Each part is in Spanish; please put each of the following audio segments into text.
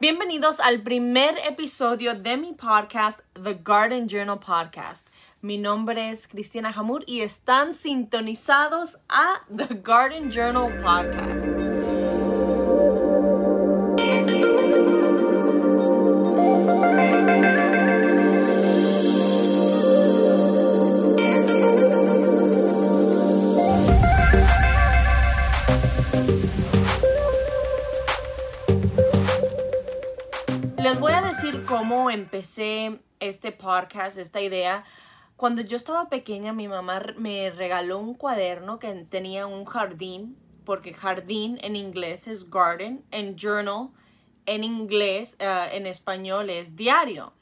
Bienvenidos al primer episodio de mi podcast, The Garden Journal Podcast. Mi nombre es Cristina Hamur y están sintonizados a The Garden Journal Podcast. Les voy a decir cómo empecé este podcast, esta idea. Cuando yo estaba pequeña, mi mamá me regaló un cuaderno que tenía un jardín, porque jardín en inglés es garden, en journal en inglés, eh, en español es diario.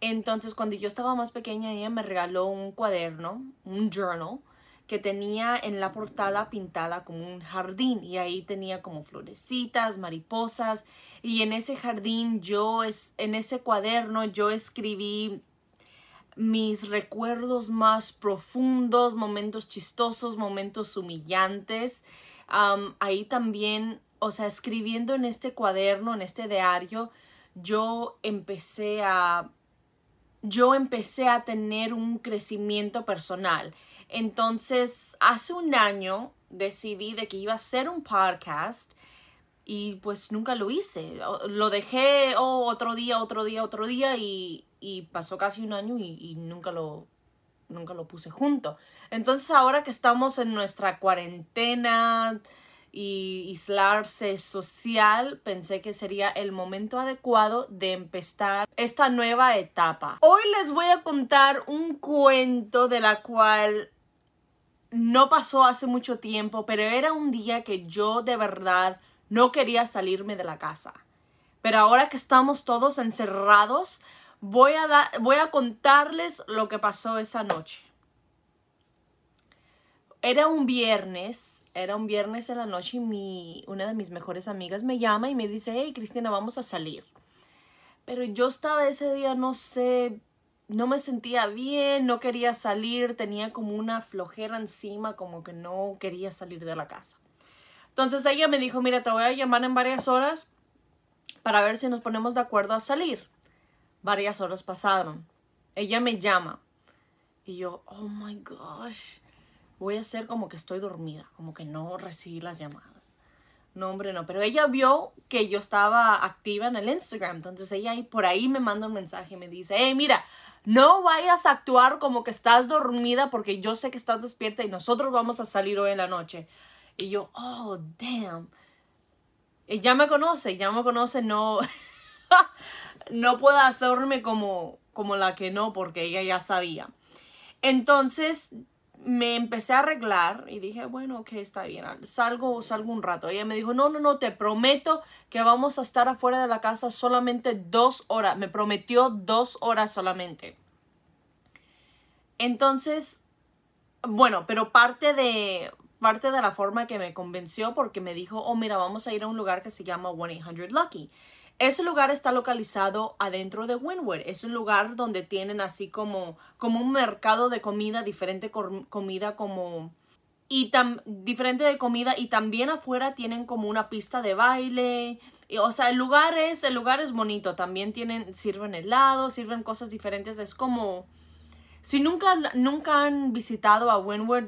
Entonces, cuando yo estaba más pequeña, ella me regaló un cuaderno, un journal, que tenía en la portada pintada como un jardín y ahí tenía como florecitas, mariposas y en ese jardín yo es en ese cuaderno yo escribí mis recuerdos más profundos, momentos chistosos, momentos humillantes. ahí también, o sea, escribiendo en este cuaderno, en este diario, yo empecé a yo empecé a tener un crecimiento personal. Entonces, hace un año decidí de que iba a hacer un podcast y pues nunca lo hice. Lo dejé oh, otro día, otro día, otro día y, pasó casi un año y, y, nunca lo nunca lo puse junto. Entonces ahora que estamos en nuestra cuarentena y aislarse social, pensé que sería el momento adecuado de empezar esta nueva etapa. Hoy les voy a contar un cuento de la cual no pasó hace mucho tiempo, pero era un día que yo de verdad no quería salirme de la casa. Pero ahora que estamos todos encerrados, voy a, voy a contarles lo que pasó esa noche. Era un viernes, era un viernes en la noche y mi, una de mis mejores amigas me llama y me dice, hey Cristina, vamos a salir. Pero yo estaba ese día, no sé, no me sentía bien, no quería salir, tenía como una flojera encima, como que no quería salir de la casa. Entonces ella me dijo, mira, te voy a llamar en varias horas para ver si nos ponemos de acuerdo a salir. Varias horas pasaron. Ella me llama y yo, oh my gosh, voy a hacer como que estoy dormida, como que no recibí las llamadas. No, hombre, no. Pero ella vio que yo estaba activa en el Instagram. Entonces ella por ahí me manda un mensaje y me dice, hey, mira, no vayas a actuar como que estás dormida porque yo sé que estás despierta y nosotros vamos a salir hoy en la noche. Y yo, oh, damn. Y ya me conoce, ya me conoce, no, no puedo hacerme como, como la que no porque ella ya sabía. Entonces me empecé a arreglar y dije, bueno, ok, está bien, salgo, salgo un rato. Ella me dijo, no, no, no, te prometo que vamos a estar afuera de la casa solamente dos horas. Me prometió dos horas solamente. Entonces, bueno, pero parte de, parte de la forma que me convenció porque me dijo, oh, mira, vamos a ir a un lugar que se llama 1-800 Lucky. Ese lugar está localizado adentro de Wynwood. Es un lugar donde tienen así como, como un mercado de comida, diferente comida como... Y tan diferente de comida y también afuera tienen como una pista de baile. Y, o sea, el lugar es, el lugar es bonito. También tienen, sirven helado, sirven cosas diferentes. Es como, si nunca, nunca han visitado a Wynwood,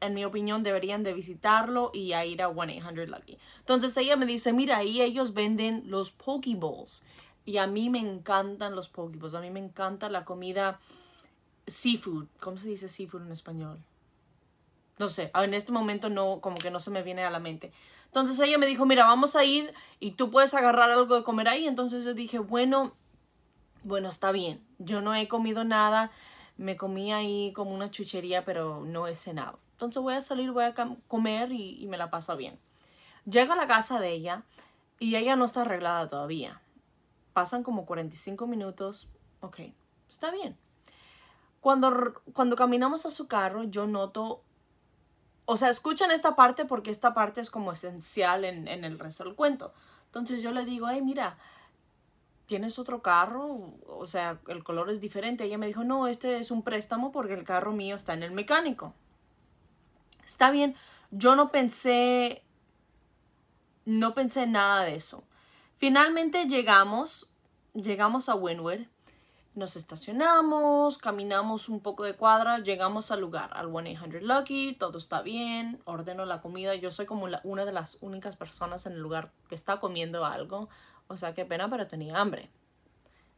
en mi opinión, deberían de visitarlo y ir a 1-800 Lucky. Entonces ella me dice, mira, ahí ellos venden los Pokeballs. Y a mí me encantan los Pokeballs. A mí me encanta la comida seafood. ¿Cómo se dice seafood en español? No sé, en este momento no, como que no se me viene a la mente. Entonces ella me dijo, mira, vamos a ir y tú puedes agarrar algo de comer ahí. Entonces yo dije, bueno, bueno, está bien. Yo no he comido nada. Me comí ahí como una chuchería, pero no he cenado. Entonces voy a salir, voy a comer y, me la paso bien. Llego a la casa de ella y ella no está arreglada todavía. Pasan como 45 minutos. Ok, está bien. Cuando, cuando caminamos a su carro, yo noto o sea, escuchan esta parte porque esta parte es como esencial en, en, el resto del cuento. Entonces yo le digo, ay, mira, ¿tienes otro carro? O sea, el color es diferente. Ella me dijo, no, este es un préstamo porque el carro mío está en el mecánico. Está bien, yo no pensé, no pensé nada de eso. Finalmente llegamos, llegamos a Winwood, nos estacionamos, caminamos un poco de cuadra, llegamos al lugar, al 1-800 Lucky, todo está bien, ordeno la comida, yo soy como una de las únicas personas en el lugar que está comiendo algo, o sea, qué pena, pero tenía hambre.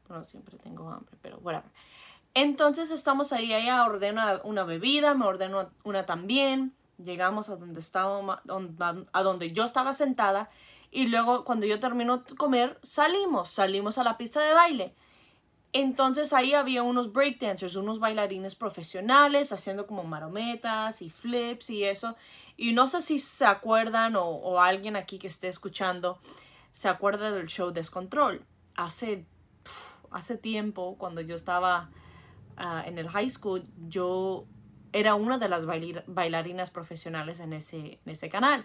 Bueno, siempre tengo hambre, pero whatever. Entonces estamos ahí, ella ordena una bebida, me ordeno una también, llegamos a donde estaba, a donde yo estaba sentada y luego cuando yo termino de comer salimos, salimos a la pista de baile. Entonces ahí había unos breakdancers, unos bailarines profesionales haciendo como marometas y flips y eso. Y no sé si se acuerdan o, alguien aquí que esté escuchando se acuerda del show Descontrol. Hace, hace tiempo, cuando yo estaba ah, en el high school, yo era una de las bailarinas profesionales en ese, en ese canal.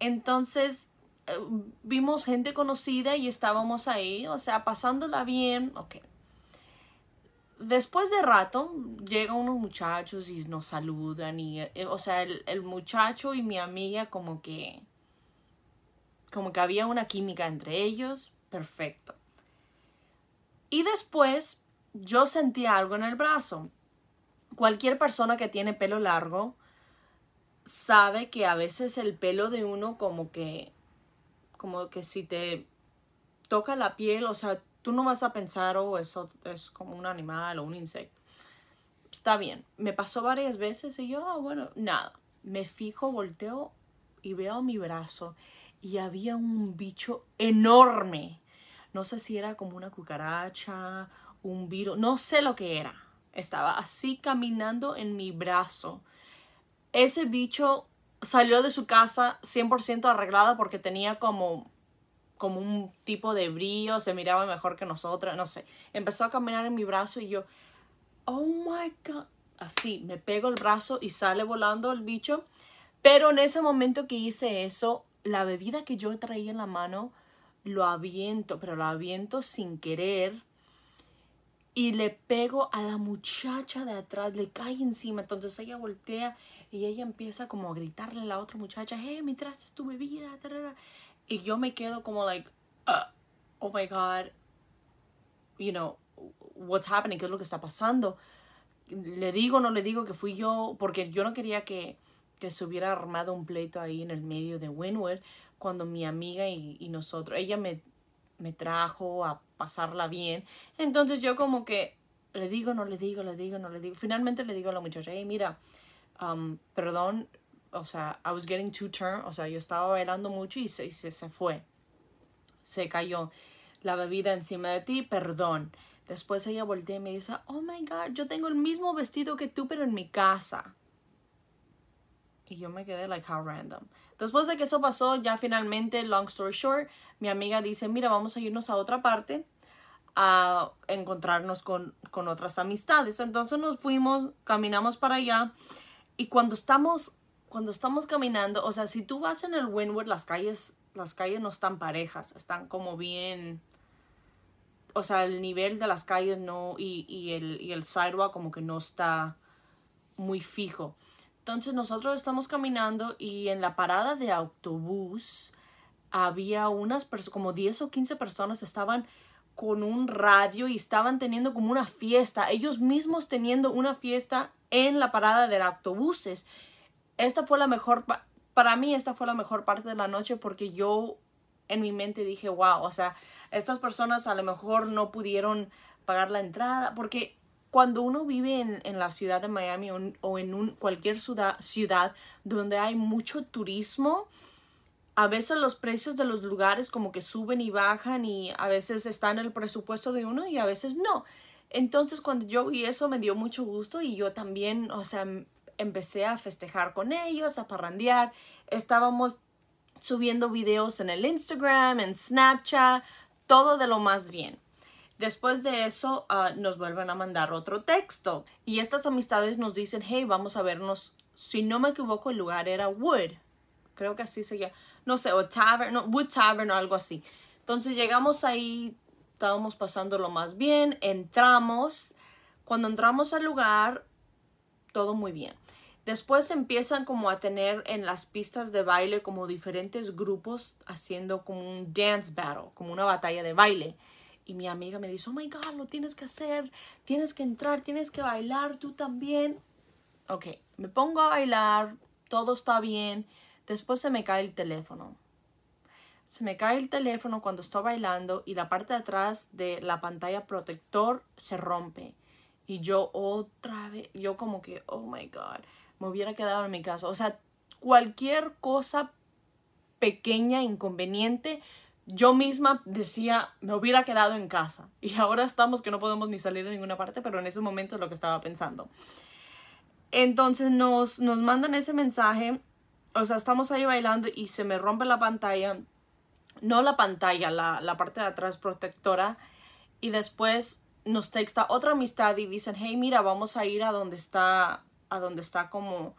Entonces, eh, vimos gente conocida y estábamos ahí, o sea, pasándola bien, ok. Después de rato, llegan unos muchachos y nos saludan y, eh, o sea, el, el muchacho y mi amiga como que, como que había una química entre ellos, perfecto. Y después yo sentí algo en el brazo cualquier persona que tiene pelo largo sabe que a veces el pelo de uno como que como que si te toca la piel, o sea, tú no vas a pensar, oh, eso es como un animal o un insecto. Está bien. Me pasó varias veces y yo, ah, bueno, nada. Me fijo, volteo y veo mi brazo y había un bicho enorme. No sé si era como una cucaracha, un virus, no sé lo que era estaba así caminando en mi brazo. Ese bicho salió de su casa 100% arreglada porque tenía como como un tipo de brillo, se miraba mejor que nosotras, no sé. Empezó a caminar en mi brazo y yo, oh my god, así, me pego el brazo y sale volando el bicho. Pero en ese momento que hice eso, la bebida que yo traía en la mano, lo aviento, pero lo aviento sin querer y le pego a la muchacha de atrás, le cae encima. Entonces ella voltea y ella empieza como a gritarle a la otra muchacha, hey, me traste tu bebida. Y yo me quedo como like, uh, oh my God, you know, what's happening, qué es lo que está pasando. Le digo, no le digo que fui yo, porque yo no quería que, que se hubiera armado un pleito ahí en el medio de Winwood cuando mi amiga y, y nosotros, ella me, me trajo a pasarla bien. Entonces yo como que le digo, no le digo, le digo, no le digo. Finalmente le digo a la muchacha, hey, mira, um, perdón, o sea, I was getting too turned, o sea, yo estaba bailando mucho y se, se, se fue. Se cayó la bebida encima de ti, perdón. Después ella voltea y me dice, oh my God, yo tengo el mismo vestido que tú, pero en mi casa. Y yo me quedé like, how random. Después de que eso pasó, ya finalmente, long story short, mi amiga dice, mira, vamos a irnos a otra parte a encontrarnos con, con otras amistades. Entonces nos fuimos, caminamos para allá y cuando estamos, cuando estamos caminando, o sea, si tú vas en el Windward, las calles, las calles no están parejas, están como bien, o sea, el nivel de las calles no, y, y, el, y el sidewalk como que no está muy fijo. Entonces nosotros estamos caminando y en la parada de autobús había unas personas, como 10 o 15 personas estaban con un radio y estaban teniendo como una fiesta, ellos mismos teniendo una fiesta en la parada de autobuses. Esta fue la mejor, para mí esta fue la mejor parte de la noche porque yo en mi mente dije, wow, o sea, estas personas a lo mejor no pudieron pagar la entrada porque cuando uno vive en, la ciudad de Miami o, en un, cualquier ciudad, ciudad donde hay mucho turismo, a veces los precios de los lugares como que suben y bajan y a veces están en el presupuesto de uno y a veces no. Entonces cuando yo vi eso me dio mucho gusto y yo también, o sea, empecé a festejar con ellos, a parrandear. Estábamos subiendo videos en el Instagram, en Snapchat, todo de lo más bien. Después de eso ah, nos vuelven a mandar otro texto y estas amistades nos dicen, hey, vamos a vernos, si no me equivoco el lugar era Wood, creo que así se llama, no sé, o Tavern, no, Wood Tavern o algo así. Entonces llegamos ahí, estábamos pasando lo más bien, entramos, cuando entramos al lugar, todo muy bien. Después empiezan como a tener en las pistas de baile como diferentes grupos haciendo como un dance battle, como una batalla de baile. Y mi amiga me dice, oh my God, lo tienes que hacer, tienes que entrar, tienes que bailar, tú también. Ok, me pongo a bailar, todo está bien. Después se me cae el teléfono. Se me cae el teléfono cuando estoy bailando y la parte de atrás de la pantalla protector se rompe. Y yo otra vez, yo como que, oh my God me hubiera quedado en mi casa. O sea, cualquier cosa pequeña, inconveniente, yo misma decía, me hubiera quedado en casa. Y ahora estamos que no podemos ni salir a ninguna parte, pero en ese momento es lo que estaba pensando. Entonces nos, nos mandan ese mensaje, o sea, estamos ahí bailando y se me rompe la pantalla, no la pantalla, la, la parte de atrás protectora, y después nos texta otra amistad y dicen, hey, mira, vamos a ir a donde está a donde está como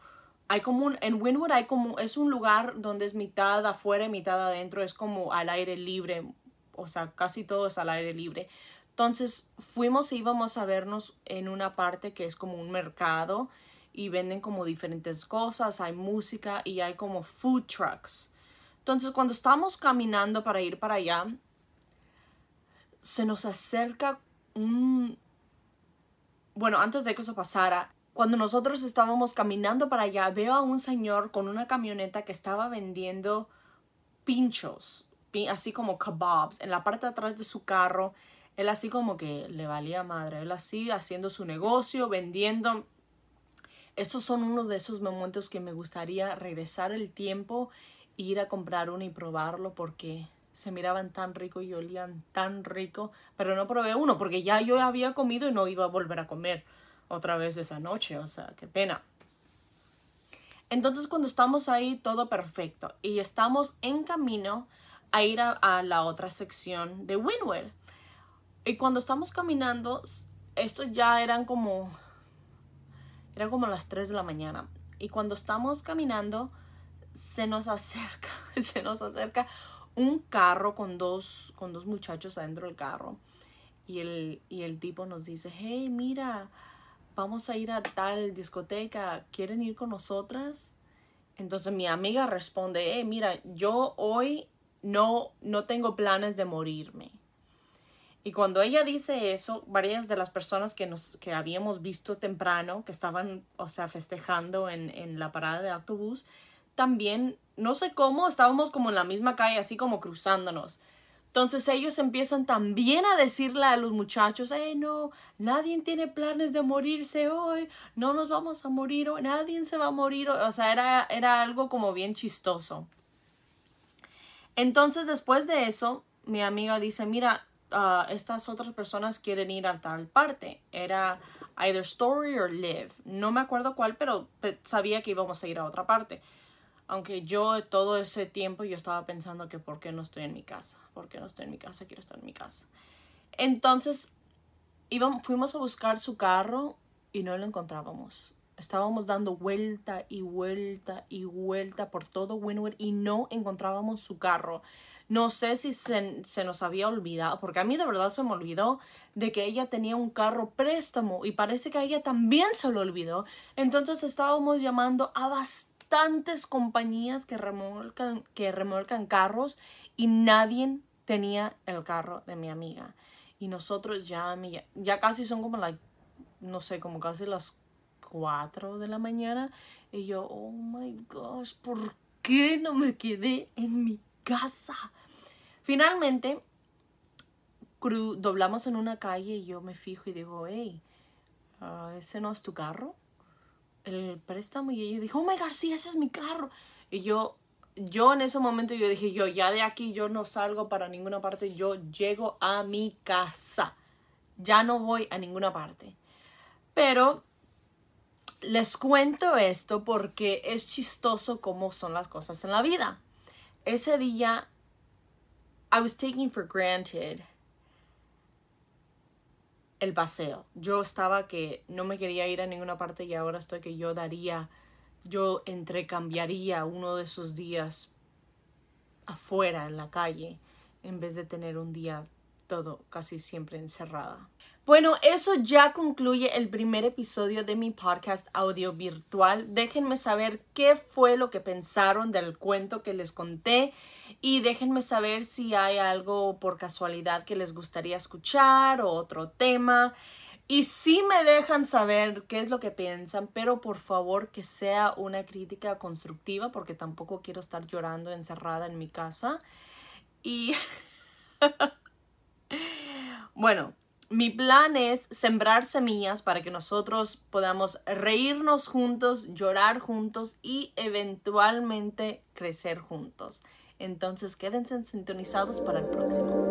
hay como un, en Winwood hay como, es un lugar donde es mitad afuera y mitad adentro, es como al aire libre, o sea, casi todo es al aire libre. Entonces fuimos e íbamos a vernos en una parte que es como un mercado y venden como diferentes cosas, hay música y hay como food trucks. Entonces cuando estamos caminando para ir para allá, se nos acerca un... Bueno, antes de que eso pasara, cuando nosotros estábamos caminando para allá, veo a un señor con una camioneta que estaba vendiendo pinchos, así como kebabs, en la parte de atrás de su carro. Él así como que le valía madre, él así haciendo su negocio, vendiendo. Estos son unos de esos momentos que me gustaría regresar el tiempo, ir a comprar uno y probarlo porque se miraban tan rico y olían tan rico, pero no probé uno porque ya yo había comido y no iba a volver a comer otra vez esa noche, o sea, qué pena. Entonces cuando estamos ahí, todo perfecto. Y estamos en camino a ir a, la otra sección de Winwood. Y cuando estamos caminando, esto ya eran como, era como las 3 de la mañana. Y cuando estamos caminando, se nos acerca, se nos acerca un carro con dos, con dos muchachos adentro del carro. Y el, y el tipo nos dice, hey, mira, vamos a ir a tal discoteca, ¿quieren ir con nosotras? Entonces mi amiga responde, eh, mira, yo hoy no, no tengo planes de morirme. Y cuando ella dice eso, varias de las personas que, nos, que habíamos visto temprano, que estaban, o sea, festejando en, en la parada de autobús, también, no sé cómo, estábamos como en la misma calle, así como cruzándonos. Entonces ellos empiezan también a decirle a los muchachos, eh, no, nadie tiene planes de morirse hoy, no nos vamos a morir hoy, nadie se va a morir. O sea, era, era algo como bien chistoso. Entonces después de eso, mi amiga dice, mira, uh, estas otras personas quieren ir a tal parte. Era either Story or Live. No me acuerdo cuál, pero sabía que íbamos a ir a otra parte. Aunque yo todo ese tiempo yo estaba pensando que por qué no estoy en mi casa, por qué no estoy en mi casa, quiero estar en mi casa. Entonces íbamos, fuimos a buscar su carro y no lo encontrábamos. Estábamos dando vuelta y vuelta y vuelta por todo Winwood y no encontrábamos su carro. No sé si se, se, nos había olvidado, porque a mí de verdad se me olvidó de que ella tenía un carro préstamo y parece que a ella también se lo olvidó. Entonces estábamos llamando a bastante bastantes compañías que remolcan, que remolcan carros y nadie tenía el carro de mi amiga. Y nosotros ya, ya casi son como las, no sé, como casi las 4 de la mañana. Y yo, oh my gosh, ¿por qué no me quedé en mi casa? Finalmente, doblamos en una calle y yo me fijo y digo, hey, ah, ¿ese no es tu carro? El préstamo y ella dijo, oh my God, sí, ese es mi carro. Y yo, yo en ese momento yo dije, yo ya de aquí yo no salgo para ninguna parte, yo llego a mi casa. Ya no voy a ninguna parte. Pero les cuento esto porque es chistoso cómo son las cosas en la vida. Ese día, I was taking for granted el paseo. Yo estaba que no me quería ir a ninguna parte y ahora estoy que yo daría, yo entrecambiaría uno de esos días afuera en la calle en vez de tener un día todo casi siempre encerrada. Bueno, eso ya concluye el primer episodio de mi podcast audio virtual. Déjenme saber qué fue lo que pensaron del cuento que les conté y déjenme saber si hay algo por casualidad que les gustaría escuchar o otro tema. Y sí me dejan saber qué es lo que piensan, pero por favor que sea una crítica constructiva porque tampoco quiero estar llorando encerrada en mi casa. Y bueno, mi plan es sembrar semillas para que nosotros podamos reírnos juntos, llorar juntos y eventualmente crecer juntos. Entonces quédense sintonizados para el próximo.